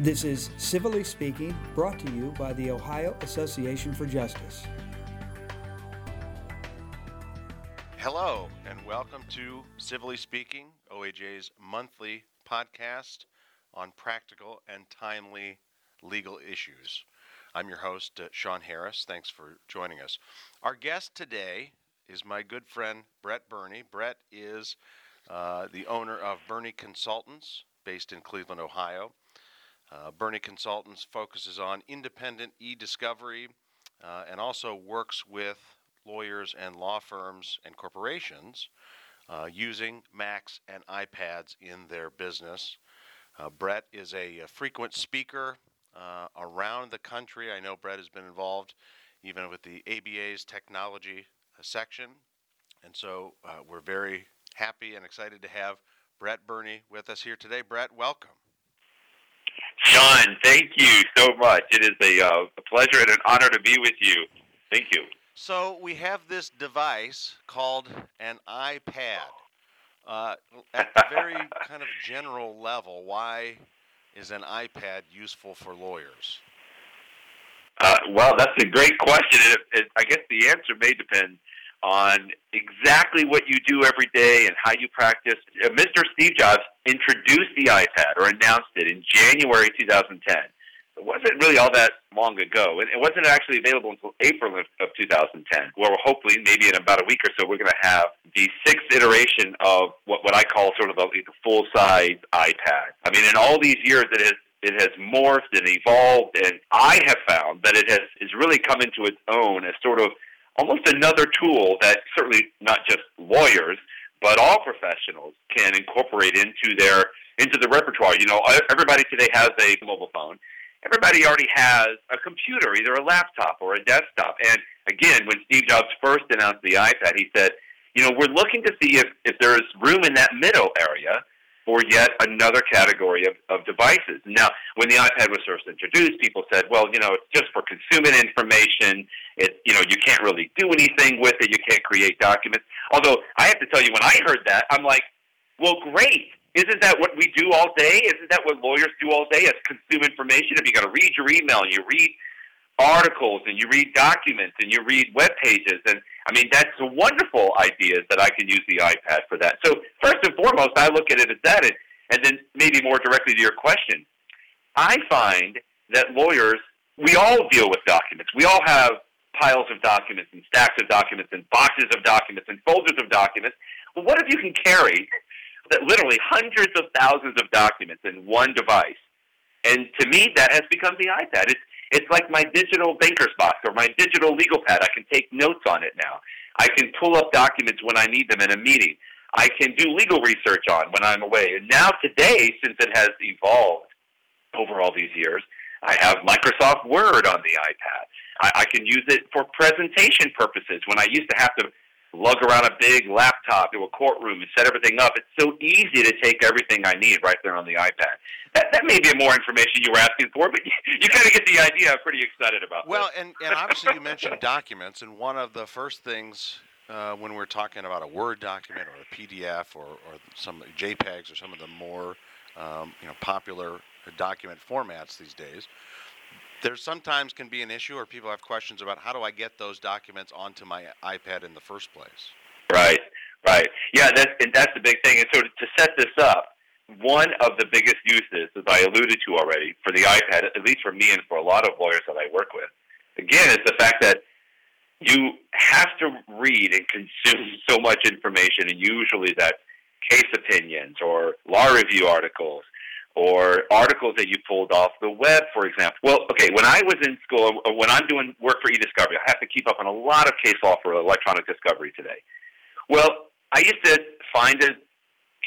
This is Civilly Speaking, brought to you by the Ohio Association for Justice. Hello, and welcome to Civilly Speaking, OAJ's monthly podcast on practical and timely legal issues. I'm your host, uh, Sean Harris. Thanks for joining us. Our guest today is my good friend, Brett Burney. Brett is uh, the owner of Burney Consultants, based in Cleveland, Ohio. Uh, Burney Consultants focuses on independent e discovery uh, and also works with lawyers and law firms and corporations uh, using Macs and iPads in their business. Uh, Brett is a, a frequent speaker uh, around the country. I know Brett has been involved even with the ABA's technology uh, section. And so we're very happy and excited to have Brett Burney with us here today. Brett, welcome. Sean, thank you so much. It is a, uh, a pleasure and an honor to be with you. Thank you. So we have this device called an iPad. Uh, at the very kind of general level, why is an iPad useful for lawyers? Uh, well, that's a great question. It, it, I guess the answer may depend on exactly what you do every day and how you practice. Uh, Mr. Steve Jobs introduced the iPad or announced it in January 2010. It wasn't really all that long ago. and It wasn't actually available until April of, of 2010, Well, hopefully, maybe in about a week or so, we're going to have the sixth iteration of what, what I call sort of a, a full-size iPad. I mean, in all these years, it has it has morphed and evolved, and I have found that it has, has really come into its own as sort of almost another tool that certainly not just lawyers, but all professionals can incorporate into their into the repertoire. You know, everybody today has a mobile phone. Everybody already has a computer, either a laptop or a desktop. And again, when Steve Jobs first announced the iPad, he said, you know, we're looking to see if, if there's room in that middle area for yet another category of, of devices. Now, when the iPad was first introduced, people said, well, you know, it's just for consuming information. It, you know, you can't really do anything with it. You can't create documents. Although I have to tell you, when I heard that, I'm like, well, great. Isn't that what we do all day? Isn't that what lawyers do all day? Is consume information. If you got to read your email and you read articles and you read documents and you read web pages and I mean that's a wonderful ideas that I can use the iPad for that. So first and foremost, I look at it as that, and, and then maybe more directly to your question, I find that lawyers we all deal with documents. We all have piles of documents and stacks of documents and boxes of documents and folders of documents. Well, what if you can carry that literally hundreds of thousands of documents in one device? And to me, that has become the iPad. It's it's like my digital banker's box or my digital legal pad. I can take notes on it now. I can pull up documents when I need them in a meeting. I can do legal research on when I'm away. And now today, since it has evolved over all these years, I have Microsoft Word on the iPad. I, I can use it for presentation purposes. When I used to have to lug around a big laptop to a courtroom and set everything up. It's so easy to take everything I need right there on the iPad. That, that may be more information you were asking for, but you, you kind of get the idea. I'm pretty excited about Well, and, and obviously you mentioned documents, and one of the first things uh, when we're talking about a Word document or a PDF or, or some JPEGs or some of the more um, you know popular document formats these days, there sometimes can be an issue or people have questions about how do I get those documents onto my iPad in the first place. Right, right. Yeah, that's, and that's the big thing. And so to set this up, one of the biggest uses, as I alluded to already, for the iPad, at least for me and for a lot of lawyers that I work with, again, is the fact that you have to read and consume so much information, and usually that's case opinions or law review articles or articles that you pulled off the web, for example. Well, okay, when I was in school, or when I'm doing work for eDiscovery, I have to keep up on a lot of case law for electronic discovery today. Well, I used to find a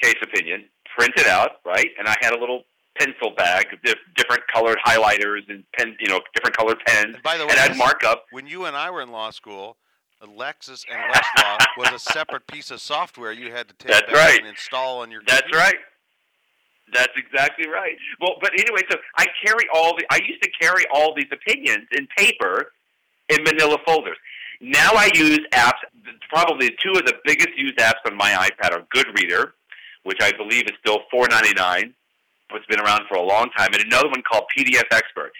case opinion, print it out, right, and I had a little pencil bag of different colored highlighters and pen, you know, different colored pens. And by the way, and I'd mark up. When you and I were in law school, Lexis and Westlaw was a separate piece of software you had to take That's right. and install on your. Computer. That's right. That's exactly right. Well, but anyway, so I carry all the. I used to carry all these opinions in paper, in Manila folders. Now I use apps. Probably two of the biggest used apps on my iPad are Goodreader, which I believe is still four ninety nine, it's been around for a long time, and another one called PDF Expert.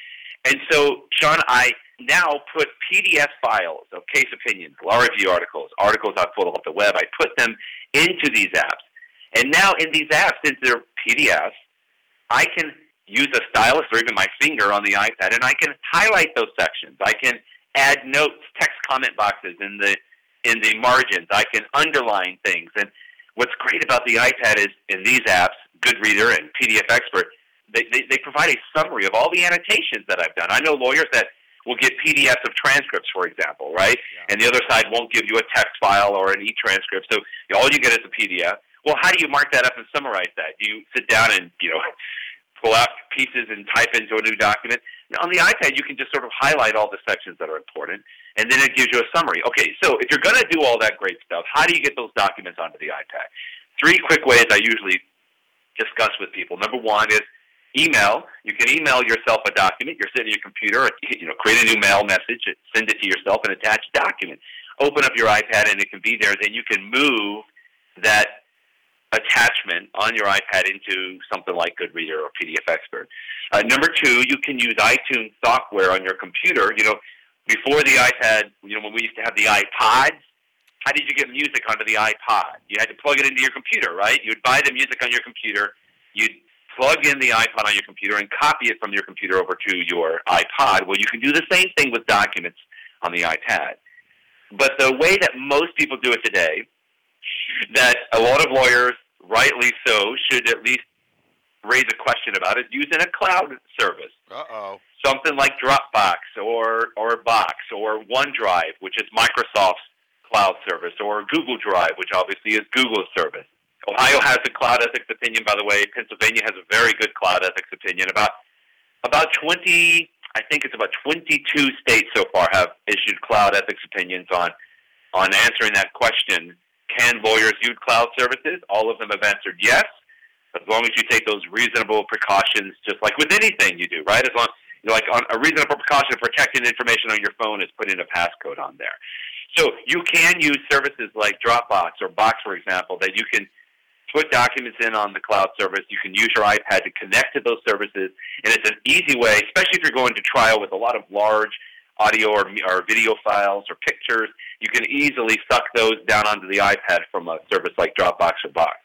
And so, Sean, I now put PDF files of case opinions, law review articles, articles I pulled off the web. I put them into these apps. And now in these apps, since they're PDFs, I can use a stylus or even my finger on the iPad, and I can highlight those sections. I can add notes, text comment boxes in the in the margins. I can underline things. And what's great about the iPad is in these apps, Goodreader and PDF Expert, they, they, they provide a summary of all the annotations that I've done. I know lawyers that will get PDFs of transcripts, for example, right? Yeah. And the other side won't give you a text file or an e-transcript. So all you get is a PDF. Well, how do you mark that up and summarize that? Do you sit down and, you know, pull out pieces and type into a new document? On the iPad, you can just sort of highlight all the sections that are important, and then it gives you a summary. Okay, so if you're going to do all that great stuff, how do you get those documents onto the iPad? Three quick ways I usually discuss with people. Number one is email. You can email yourself a document. You're sitting at your computer, you know, create a new mail message, send it to yourself, and attach a document. Open up your iPad, and it can be there. Then you can move that attachment on your iPad into something like Goodreader or PDF Expert. Uh, number two, you can use iTunes software on your computer. You know, before the iPad, you know, when we used to have the iPods, how did you get music onto the iPod? You had to plug it into your computer, right? You'd buy the music on your computer. You'd plug in the iPod on your computer and copy it from your computer over to your iPod. Well, you can do the same thing with documents on the iPad. But the way that most people do it today, that a lot of lawyers, rightly so, should at least raise a question about is using a cloud service. Uh-oh. Something like Dropbox or, or Box or OneDrive, which is Microsoft's cloud service, or Google Drive, which obviously is Google's service. Ohio has a cloud ethics opinion, by the way. Pennsylvania has a very good cloud ethics opinion. About about 20, I think it's about 22 states so far have issued cloud ethics opinions on on answering that question. Can lawyers use cloud services? All of them have answered yes, as long as you take those reasonable precautions, just like with anything you do, right? As long you know, like on a reasonable precaution of protecting information on your phone is putting a passcode on there. So you can use services like Dropbox or Box, for example, that you can put documents in on the cloud service. You can use your iPad to connect to those services, and it's an easy way, especially if you're going to trial with a lot of large audio or, or video files or pictures. You can easily suck those down onto the iPad from a service like Dropbox or Box.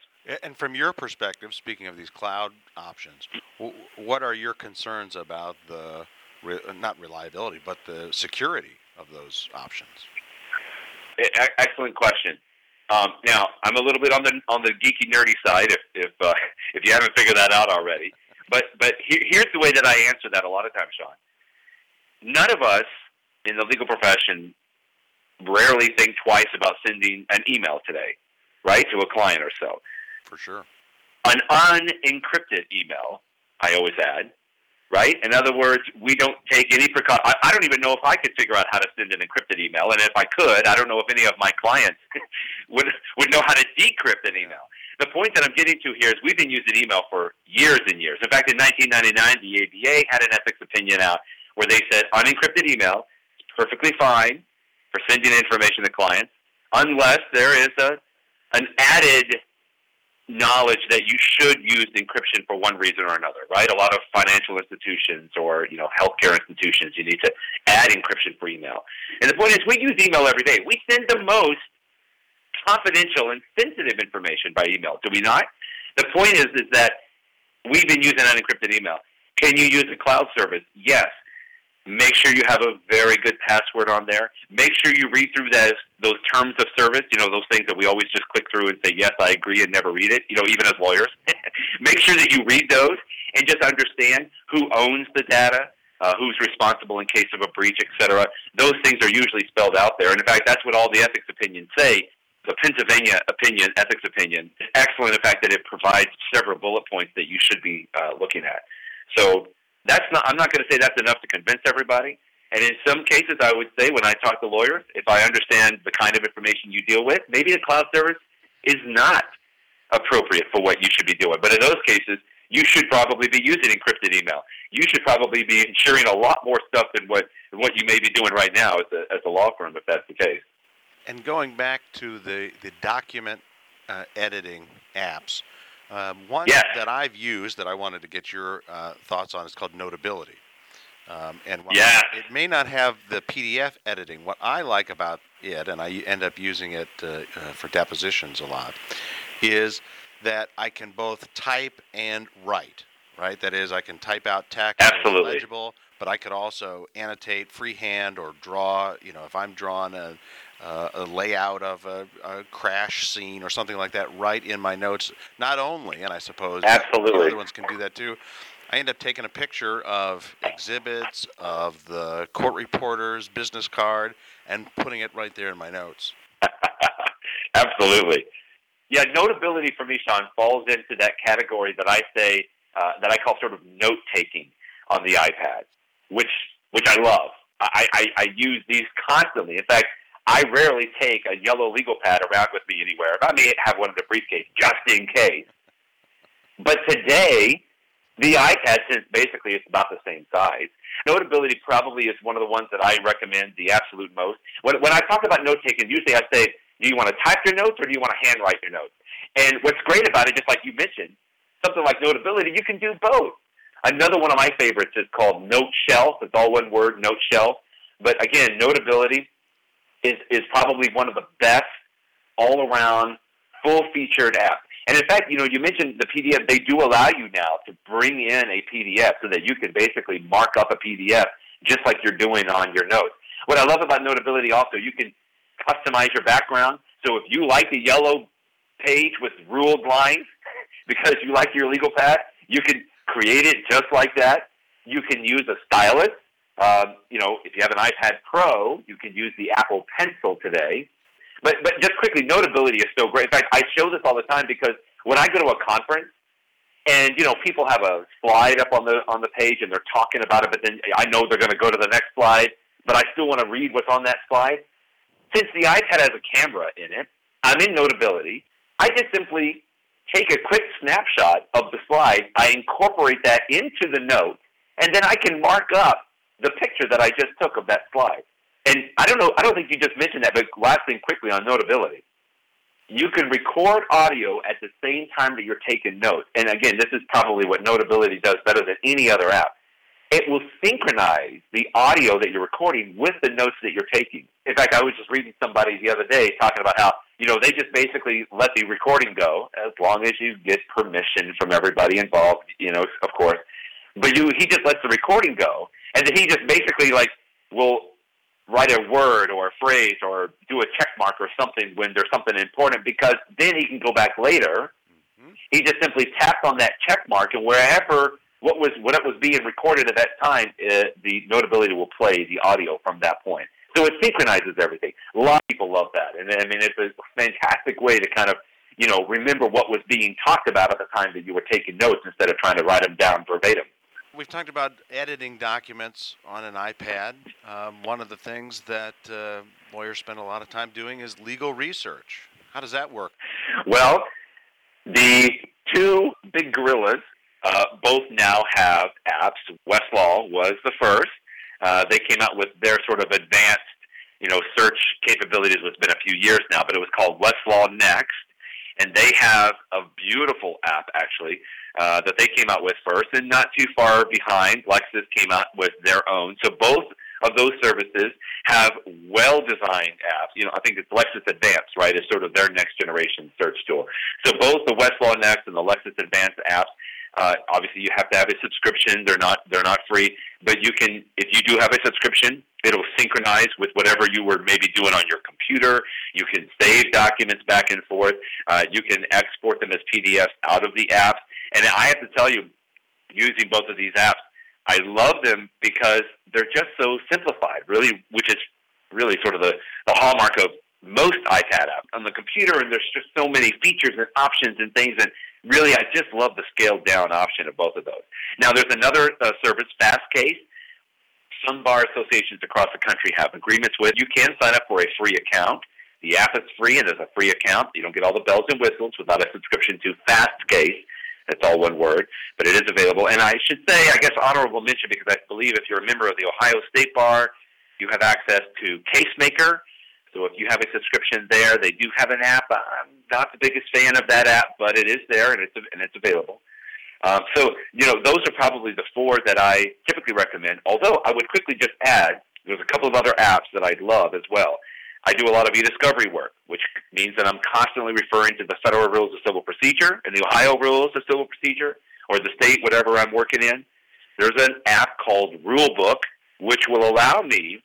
And from your perspective, speaking of these cloud options, what are your concerns about the not reliability, but the security of those options? Excellent question. Um, now, I'm a little bit on the on the geeky nerdy side, if if uh, if you haven't figured that out already. But but here's the way that I answer that a lot of times, Sean. None of us in the legal profession rarely think twice about sending an email today, right, to a client or so. For sure. An unencrypted email, I always add, right? In other words, we don't take any precaution. I, I don't even know if I could figure out how to send an encrypted email, and if I could, I don't know if any of my clients would would know how to decrypt an email. The point that I'm getting to here is we've been using email for years and years. In fact, in 1999, the ABA had an ethics opinion out where they said unencrypted email is perfectly fine for sending information to clients unless there is a an added knowledge that you should use encryption for one reason or another, right? A lot of financial institutions or, you know, healthcare institutions, you need to add encryption for email. And the point is, we use email every day. We send the most confidential and sensitive information by email, do we not? The point is, is that we've been using unencrypted email. Can you use a cloud service? Yes. Make sure you have a very good password on there. Make sure you read through those those terms of service. You know those things that we always just click through and say yes, I agree, and never read it. You know, even as lawyers, make sure that you read those and just understand who owns the data, uh, who's responsible in case of a breach, etc. Those things are usually spelled out there, and in fact, that's what all the ethics opinions say. The Pennsylvania opinion, ethics opinion, is excellent. In the fact, that it provides several bullet points that you should be uh, looking at. So that's not. I'm not going to say that's enough to convince everybody. And in some cases, I would say when I talk to lawyers, if I understand the kind of information you deal with, maybe a cloud service is not appropriate for what you should be doing. But in those cases, you should probably be using encrypted email. You should probably be ensuring a lot more stuff than what than what you may be doing right now as a, as a law firm, if that's the case. And going back to the the document uh, editing apps, Um, one Yes. that I've used that I wanted to get your uh, thoughts on is called Notability. Um, and it may not have the PDF editing, what I like about it, and I end up using it uh, uh, for depositions a lot, is that I can both type and write. Right, that is, I can type out text Absolutely. legible, but I could also annotate freehand or draw. You know, if I'm drawing a, uh, a layout of a, a crash scene or something like that, right in my notes. Not only, and I suppose Absolutely. other ones can do that too. I end up taking a picture of exhibits, of the court reporter's business card, and putting it right there in my notes. Absolutely. Yeah, notability for me, Sean, falls into that category that I say uh, that I call sort of note taking on the iPad, which which I love. I, I, I use these constantly. In fact, I rarely take a yellow legal pad around with me anywhere. I may have one in the briefcase just in case. But today, the iPad, since basically it's about the same size, Notability probably is one of the ones that I recommend the absolute most. When, when I talk about note taking, usually I say, do you want to type your notes or do you want to handwrite your notes? And what's great about it, just like you mentioned, something like Notability, you can do both. Another one of my favorites is called Note Shelf. It's all one word, Note Shelf. But again, Notability is, is probably one of the best all-around, full-featured apps. And in fact, you know, you mentioned the PDF. They do allow you now to bring in a PDF so that you can basically mark up a PDF just like you're doing on your notes. What I love about Notability also, you can customize your background. So if you like the yellow page with ruled lines because you like your legal pad, you can create it just like that. You can use a stylus. Um, you know, if you have an iPad Pro, you can use the Apple Pencil today. But but just quickly, notability is so great. In fact, I show this all the time because when I go to a conference, and you know, people have a slide up on the on the page and they're talking about it, but then I know they're going to go to the next slide, but I still want to read what's on that slide. Since the iPad has a camera in it, I'm in Notability. I just simply take a quick snapshot of the slide. I incorporate that into the note, and then I can mark up the picture that I just took of that slide. And I don't know, I don't think you just mentioned that, but last thing quickly on Notability. You can record audio at the same time that you're taking notes. And again, this is probably what Notability does better than any other app. It will synchronize the audio that you're recording with the notes that you're taking. In fact, I was just reading somebody the other day talking about how, you know, they just basically let the recording go as long as you get permission from everybody involved, you know, of course. But you, he just lets the recording go, and then he just basically like will write a word or a phrase or do a check mark or something when there's something important because then he can go back later. Mhm. He just simply taps on that check mark and wherever what was what it was being recorded at that time, uh, the notability will play the audio from that point. So it synchronizes everything. A lot of people love that, and I mean it's a fantastic way to kind of you know remember what was being talked about at the time that you were taking notes instead of trying to write them down verbatim. We've talked about editing documents on an iPad. Um, one of the things that uh, lawyers spend a lot of time doing is legal research. How does that work? Well, the two big gorillas uh, both now have apps. Westlaw was the first. Uh, they came out with their sort of advanced, you know, search capabilities. It's been a few years now, but it was called Westlaw Next, and they have a beautiful app actually uh, that they came out with first, and not too far behind, Lexis came out with their own. So both of those services have well-designed apps. You know, I think it's Lexis Advance, right, is sort of their next generation search tool. So both the Westlaw Next and the Lexis Advance apps, uh, obviously you have to have a subscription. They're not they're not free, but you can if you do have a subscription, it'll synchronize with whatever you were maybe doing on your computer. You can save documents back and forth. Uh, you can export them as PDFs out of the apps. And I have to tell you, using both of these apps, I love them because they're just so simplified, really, which is really sort of the, the hallmark of most iPad apps on the computer. And there's just so many features and options and things. And really, I just love the scaled down option of both of those. Now, there's another uh, service, Fastcase. Some bar associations across the country have agreements with. You can sign up for a free account. The app is free and there's a free account. You don't get all the bells and whistles without a subscription to Fastcase. That's all one word, but it is available. And I should say, I guess, honorable mention because I believe if you're a member of the Ohio State Bar, you have access to CaseMaker. So if you have a subscription there, they do have an app. I'm not the biggest fan of that app, but it is there and it's and it's available. Um, so you know, those are probably the four that I typically recommend. Although I would quickly just add, there's a couple of other apps that I love as well. I do a lot of e-discovery work, which means that I'm constantly referring to the federal rules of civil procedure and the Ohio rules of civil procedure, or the state, whatever I'm working in. There's an app called Rulebook, which will allow me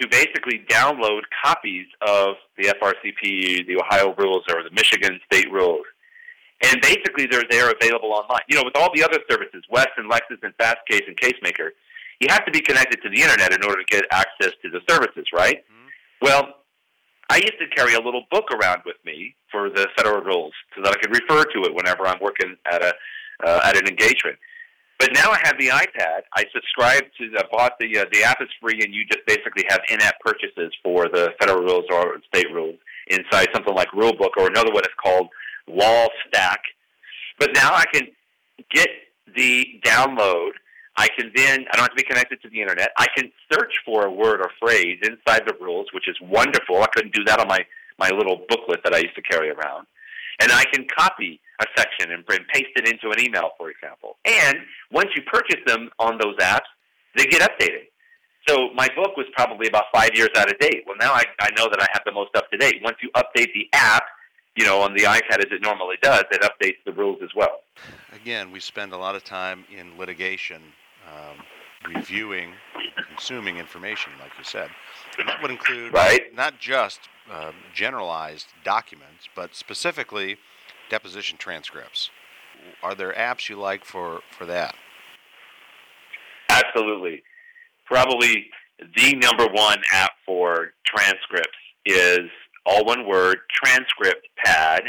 to basically download copies of the FRCP, the Ohio rules, or the Michigan state rules. And basically, they're there available online. You know, with all the other services, West and Lexis and Fastcase and CaseMaker, you have to be connected to the internet in order to get access to the services, right? Mm-hmm. Well, I used to carry a little book around with me for the federal rules so that I could refer to it whenever I'm working at a uh, at an engagement. But now I have the iPad. I subscribe to the bought the uh, the app is free, and you just basically have in-app purchases for the federal rules or state rules inside something like Rulebook or another one is called Law Stack. But now I can get the download. I can then I don't have to be connected to the internet. I can search for a word or phrase inside the rules, which is wonderful. I couldn't do that on my my little booklet that I used to carry around. And I can copy a section and paste it into an email, for example. And once you purchase them on those apps, they get updated. So my book was probably about five years out of date. Well, now I, I know that I have the most up to date. Once you update the app, you know, on the iPad as it normally does, it updates the rules as well. Again, we spend a lot of time in litigation um, reviewing, consuming information, like you said. And that would include right. not just um, generalized documents, but specifically deposition transcripts. Are there apps you like for, for that? Absolutely. Probably the number one app for transcripts is all one word, Transcript Pad.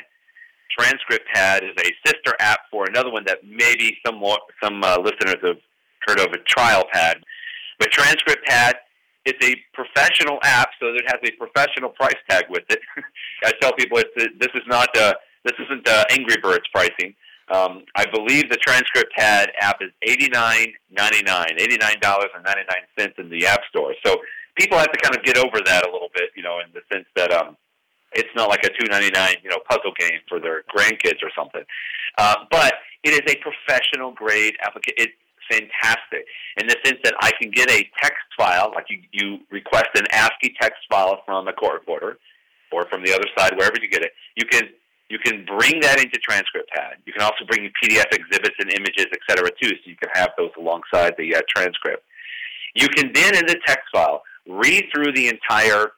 Transcript Pad is a sister app for another one that maybe some some uh, listeners have heard of, a Trial Pad. But Transcript Pad it's a professional app, so it has a professional price tag with it. I tell people it's this is not uh, this isn't uh, Angry Birds pricing. Um, I believe the transcript pad app is eighty nine ninety nine, eighty nine dollars and ninety nine cents in the App Store. So people have to kind of get over that a little bit, you know, in the sense that um, it's not like a two ninety nine, you know, puzzle game for their grandkids or something. Uh, but it is a professional grade application It's fantastic in the sense that I can get a text file, like you, you request an ASCII text file from a court reporter or from the other side, wherever you get it. You can you can bring that into transcript pad. You can also bring PDF exhibits and images, et cetera, too, so you can have those alongside the uh, transcript. You can then, in the text file, read through the entire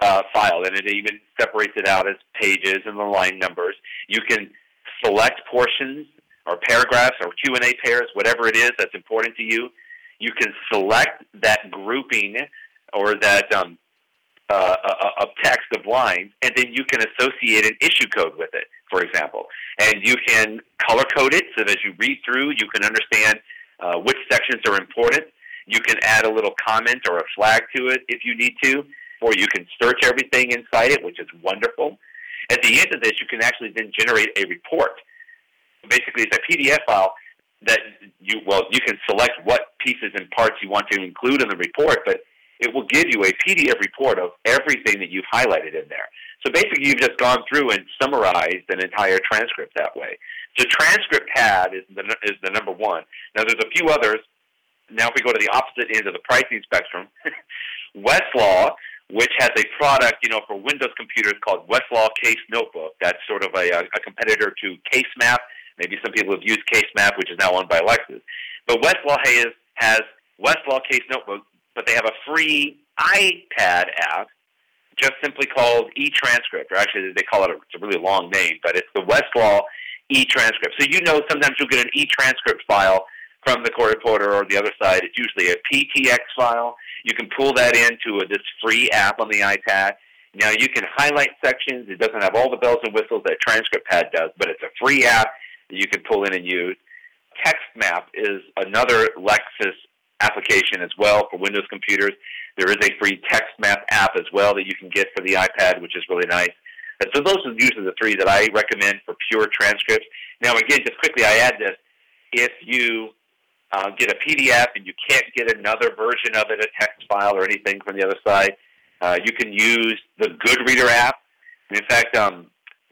uh, file, and it even separates it out as pages and the line numbers. You can select portions or paragraphs or Q&A pairs, whatever it is that's important to you. You can select that grouping or that um, uh, of text of lines, and then you can associate an issue code with it, for example. And you can color code it so that as you read through, you can understand uh, which sections are important. You can add a little comment or a flag to it if you need to, or you can search everything inside it, which is wonderful. At the end of this, you can actually then generate a report basically it's a PDF file that you well you can select what pieces and parts you want to include in the report, but it will give you a PDF report of everything that you've highlighted in there. So basically, you've just gone through and summarized an entire transcript that way. So transcript pad is the is the number one. Now there's a few others. Now if we go to the opposite end of the pricing spectrum, Westlaw, which has a product, you know, for Windows computers called Westlaw Case Notebook. That's sort of a, a competitor to CaseMap Maybe some people have used CaseMap, which is now owned by Lexis. But Westlaw has, has Westlaw Case Notebook, but they have a free iPad app just simply called e-transcript, or actually they call it, a, it's a really long name, but it's the Westlaw e-transcript. So you know sometimes you'll get an e-transcript file from the court reporter or the other side. It's usually a PTX file. You can pull that into a, this free app on the iPad. Now you can highlight sections. It doesn't have all the bells and whistles that Transcript Pad does, but it's a free app that you can pull in and use. TextMap is another Lexis application as well for Windows computers. There is a free TextMap app as well that you can get for the iPad, which is really nice. And so those are usually the three that I recommend for pure transcripts. Now, again, just quickly, I add this. If you uh, get a PDF and you can't get another version of it, a text file or anything from the other side, uh, you can use the Goodreader app. in fact, um,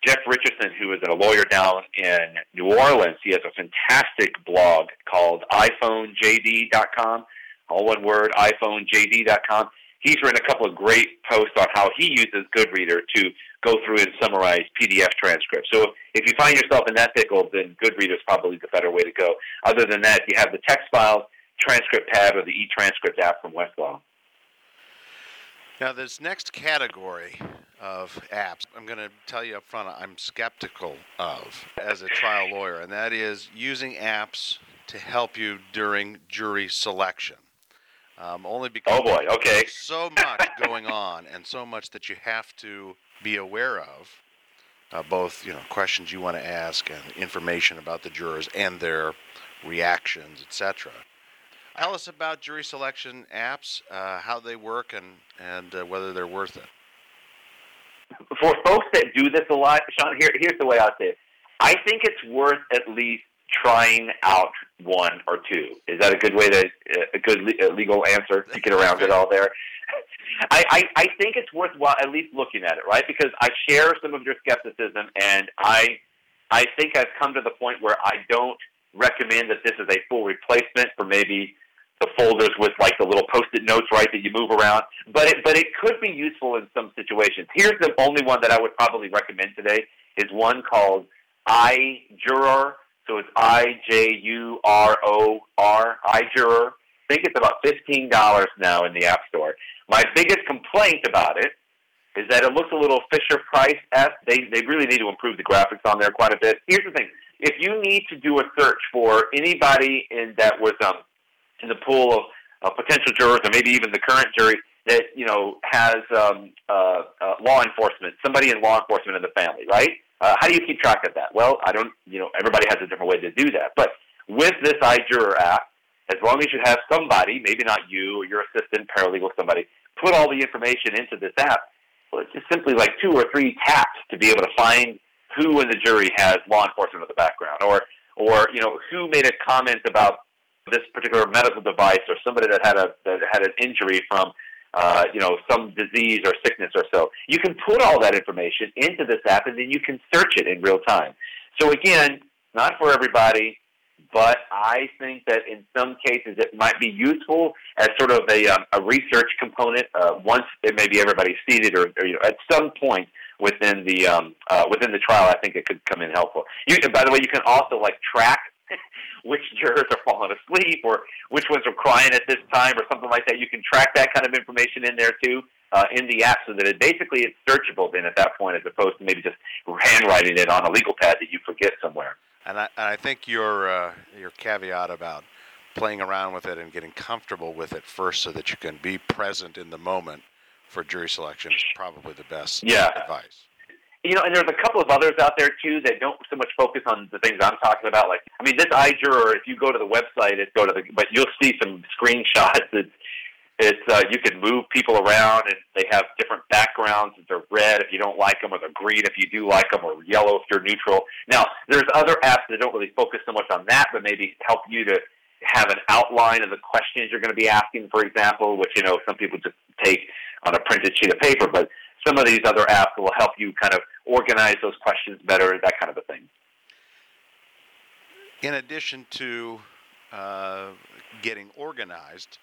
Jeff Richardson, who is a lawyer down in New Orleans, he has a fantastic blog called iPhoneJD.com, all one word, iPhoneJD.com. He's written a couple of great posts on how he uses Goodreader to go through and summarize PDF transcripts. So if you find yourself in that pickle, then Goodreader is probably the better way to go. Other than that, you have the text files, Transcript Pad, or the e-transcript app from Westlaw. Now, this next category of apps, I'm going to tell you up front, I'm skeptical of as a trial lawyer, and that is using apps to help you during jury selection. Um, only because oh boy, okay, there's so much going on and so much that you have to be aware of, uh, both you know questions you want to ask and information about the jurors and their reactions, etc. Tell us about jury selection apps, uh, how they work, and and uh, whether they're worth it. For folks that do this a lot, Sean, here, here's the way I say it. I think it's worth at least trying out one or two. Is that a good way to a good legal answer to get around it all there? I, I, I think it's worthwhile at least looking at it, right? Because I share some of your skepticism, and I I think I've come to the point where I don't recommend that this is a full replacement for maybe the folders with like the little post-it notes, right, that you move around. But it, but it could be useful in some situations. Here's the only one that I would probably recommend today is one called iJuror. So it's I J U R O R, iJuror. I think it's about fifteen dollars now in the App Store. My biggest complaint about it is that it looks a little Fisher Price esque. They they really need to improve the graphics on there quite a bit. Here's the thing: if you need to do a search for anybody in that was um in the pool of, of potential jurors, or maybe even the current jury that you know has um, uh, uh, law enforcement, somebody in law enforcement in the family, right? Uh, how do you keep track of that? Well, I don't. You know, everybody has a different way to do that. But with this iJuror app, as long as you have somebody, maybe not you or your assistant, paralegal, somebody, put all the information into this app. Well, it's just simply like two or three taps to be able to find who in the jury has law enforcement in the background, or or you know who made a comment about this particular medical device or somebody that had a that had an injury from uh, you know some disease or sickness or so. You can put all that information into this app and then you can search it in real time. So again, not for everybody, but I think that in some cases it might be useful as sort of a, um, a research component uh, once it maybe everybody's seated or, or you know at some point within the um, uh, within the trial. I think it could come in helpful. You, by the way, you can also like track which jurors are falling asleep or which ones are crying at this time or something like that. You can track that kind of information in there too uh, in the app so that it basically it's searchable then at that point as opposed to maybe just handwriting it on a legal pad that you forget somewhere. And I, and I think your uh, your caveat about playing around with it and getting comfortable with it first so that you can be present in the moment for jury selection is probably the best yeah. advice you know, and there's a couple of others out there too that don't so much focus on the things I'm talking about. Like, I mean, this iJuror, if you go to the website, it go to the, but you'll see some screenshots. It's, it's uh, you can move people around, and they have different backgrounds. They're red if you don't like them, or they're green if you do like them, or yellow if you're neutral. Now, there's other apps that don't really focus so much on that, but maybe help you to have an outline of the questions you're going to be asking, for example, which you know some people just take on a printed sheet of paper, but some of these other apps will help you kind of organize those questions better, that kind of a thing. In addition to uh, getting organized,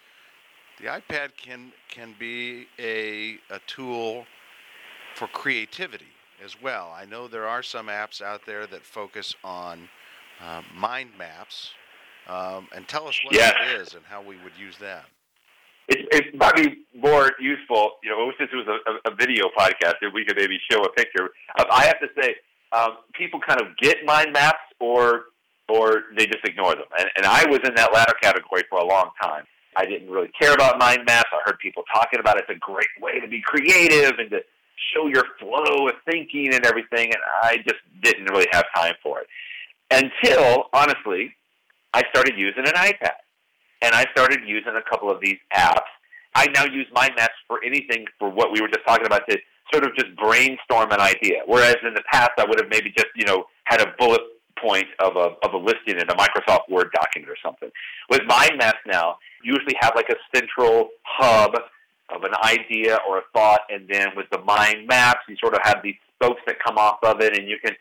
the iPad can can be a, a tool for creativity as well. I know there are some apps out there that focus on uh, mind maps, um, and tell us what yeah. that is and how we would use that it, might be more useful, you know, since it was a, a video podcast, if we could maybe show a picture. Um, I have to say, um, people kind of get mind maps or or they just ignore them. And, and I was in that latter category for a long time. I didn't really care about mind maps. I heard people talking about it. It's a great way to be creative and to show your flow of thinking and everything, and I just didn't really have time for it. Until, honestly, I started using an iPad and I started using a couple of these apps. I now use mind maps for anything for what we were just talking about to sort of just brainstorm an idea. Whereas in the past, I would have maybe just you know had a bullet point of a of a listing in a Microsoft Word document or something. With mind maps now, you usually have like a central hub of an idea or a thought, and then with the mind maps, you sort of have these spokes that come off of it, and you can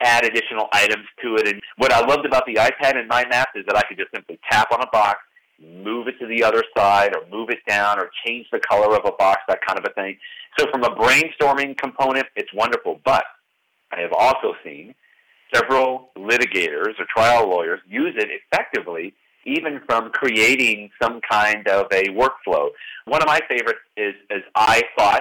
add additional items to it. And what I loved about the iPad and mind maps is that I could just simply tap on a box, move it to the other side, or move it down, or change the color of a box, that kind of a thing. So from a brainstorming component, it's wonderful. But I have also seen several litigators or trial lawyers use it effectively even from creating some kind of a workflow. One of my favorites is, is iThoughts.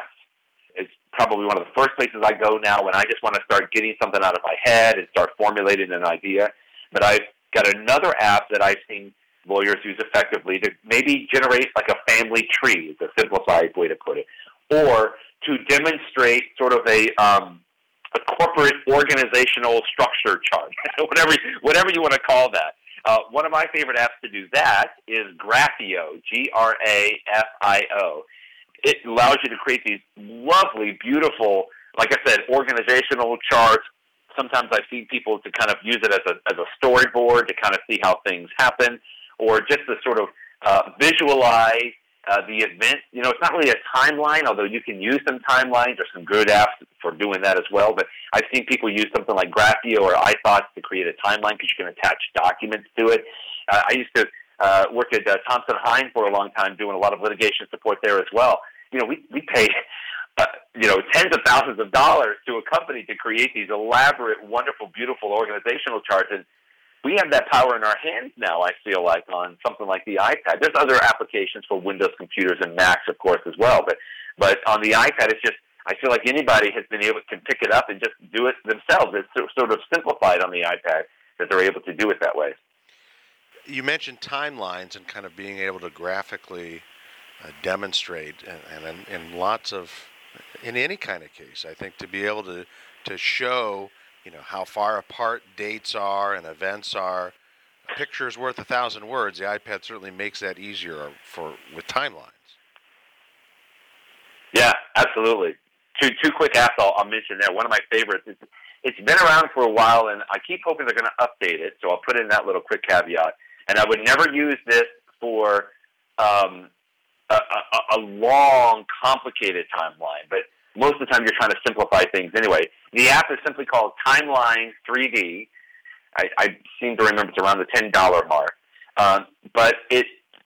It's probably one of the first places I go now when I just want to start getting something out of my head and start formulating an idea. But I've got another app that I've seen lawyers use effectively to maybe generate like a family tree, is a simplified way to put it, or to demonstrate sort of a um, a corporate organizational structure chart, whatever whatever you want to call that. Uh, one of my favorite apps to do that is Grafio, G-R-A-F-I-O. It allows you to create these lovely, beautiful, like I said, organizational charts. Sometimes I've seen people to kind of use it as a, as a storyboard to kind of see how things happen, or just to sort of uh, visualize uh, the event, you know, it's not really a timeline, although you can use some timelines. There's some good apps for doing that as well. But I've seen people use something like Grafio or iThoughts to create a timeline because you can attach documents to it. Uh, I used to uh, work at uh, Thompson Hine for a long time, doing a lot of litigation support there as well. You know, we we pay. Uh, you know, tens of thousands of dollars to a company to create these elaborate, wonderful, beautiful organizational charts, and we have that power in our hands now, I feel like, on something like the iPad. There's other applications for Windows computers and Macs, of course, as well. But but on the iPad, it's just I feel like anybody has been able can pick it up and just do it themselves. It's sort of simplified on the iPad that they're able to do it that way. You mentioned timelines and kind of being able to graphically uh, demonstrate, and, in lots of in any kind of case, I think to be able to to show you know how far apart dates are and events are. A picture is worth a thousand words. The iPad certainly makes that easier for with timelines. Yeah, absolutely. Two two quick apps I'll, I'll mention there. One of my favorites. It's, it's been around for a while, and I keep hoping they're going to update it. So I'll put in that little quick caveat. And I would never use this for um, a, a, a long, complicated timeline, but most of the time you're trying to simplify things anyway. The app is simply called Timeline 3D. I, I seem to remember it's around the $10 mark. Um, but it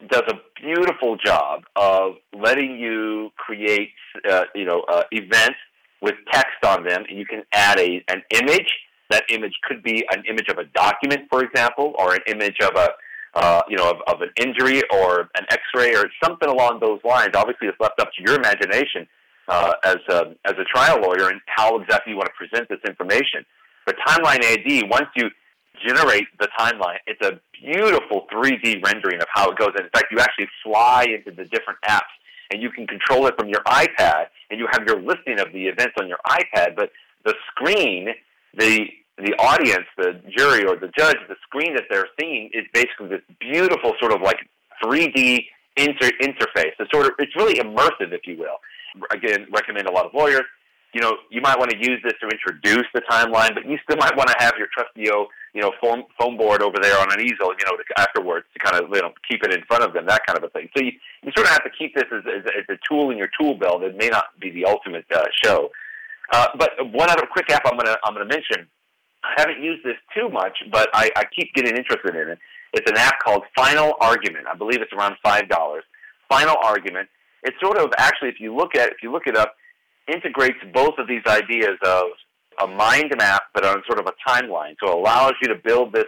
does a beautiful job of letting you create, uh, you know, uh, events with text on them, and you can add a an image. That image could be an image of a document, for example, or an image of a, uh, you know, of, of an injury or an X-ray or something along those lines. Obviously, it's left up to your imagination uh, as a as a trial lawyer and how exactly you want to present this information. But Timeline 3D, once you generate the timeline, it's a beautiful 3D rendering of how it goes. And in fact, you actually fly into the different apps and you can control it from your iPad and you have your listing of the events on your iPad, but the screen, the the audience, the jury or the judge, the screen that they're seeing is basically this beautiful sort of like 3D inter- interface. It's sort of it's really immersive, if you will again, recommend a lot of lawyers. You know, you might want to use this to introduce the timeline, but you still might want to have your trusty, you know, phone, phone board over there on an easel, you know, to, afterwards to kind of, you know, keep it in front of them, that kind of a thing. So you, you sort of have to keep this as, as, as a tool in your tool belt. It may not be the ultimate uh, show. Uh, but one other quick app I'm gonna I'm gonna mention. I haven't used this too much, but I, I keep getting interested in it. It's an app called Final Argument. I believe it's around five dollars. Final Argument it sort of actually, if you look at if you look it up, integrates both of these ideas of a mind map, but on sort of a timeline. So it allows you to build this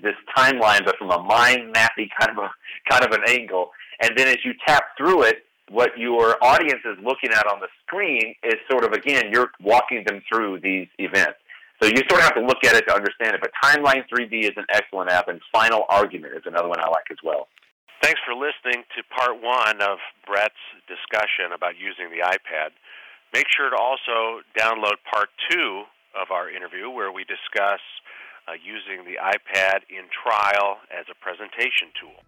this timeline, but from a mind mappy kind of a kind of an angle. And then as you tap through it, what your audience is looking at on the screen is sort of again you're walking them through these events. So you sort of have to look at it to understand it. But Timeline 3D is an excellent app, and Final Argument is another one I like as well. Thanks for listening to part one of Brett's discussion about using the iPad. Make sure to also download part two of our interview where we discuss uh, using the iPad in trial as a presentation tool.